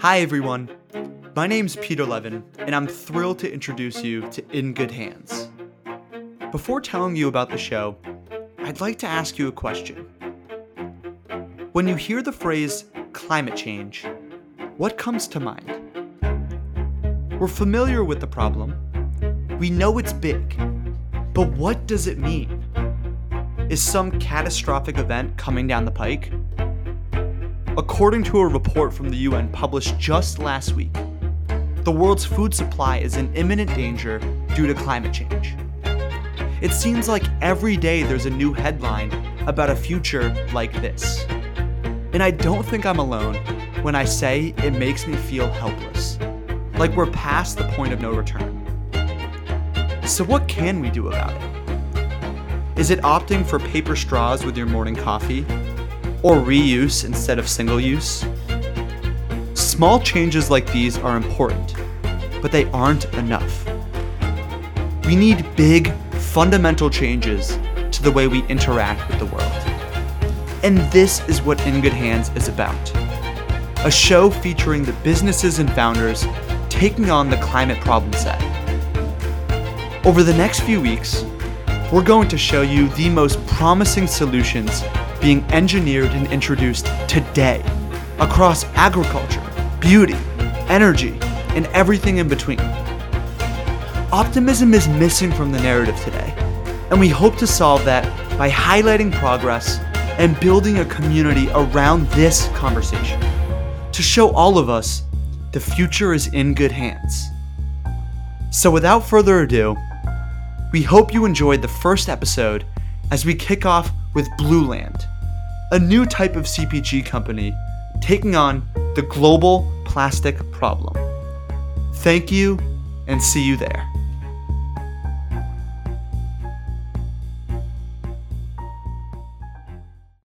Hi, everyone. My name's Peter Levin, and I'm thrilled to introduce you to In Good Hands. Before telling you about the show, I'd like to ask you a question. When you hear the phrase climate change, what comes to mind? We're familiar with the problem. We know it's big. But what does it mean? Is some catastrophic event coming down the pike? According to a report from the UN published just last week, the world's food supply is in imminent danger due to climate change. It seems like every day there's a new headline about a future like this. And I don't think I'm alone when I say it makes me feel helpless, like we're past the point of no return. So, what can we do about it? Is it opting for paper straws with your morning coffee? Or reuse instead of single use? Small changes like these are important, but they aren't enough. We need big, fundamental changes to the way we interact with the world. And this is what In Good Hands is about a show featuring the businesses and founders taking on the climate problem set. Over the next few weeks, we're going to show you the most promising solutions being engineered and introduced today across agriculture, beauty, energy, and everything in between. Optimism is missing from the narrative today, and we hope to solve that by highlighting progress and building a community around this conversation to show all of us the future is in good hands. So, without further ado, we hope you enjoyed the first episode as we kick off with Blueland, a new type of CPG company taking on the global plastic problem. Thank you, and see you there.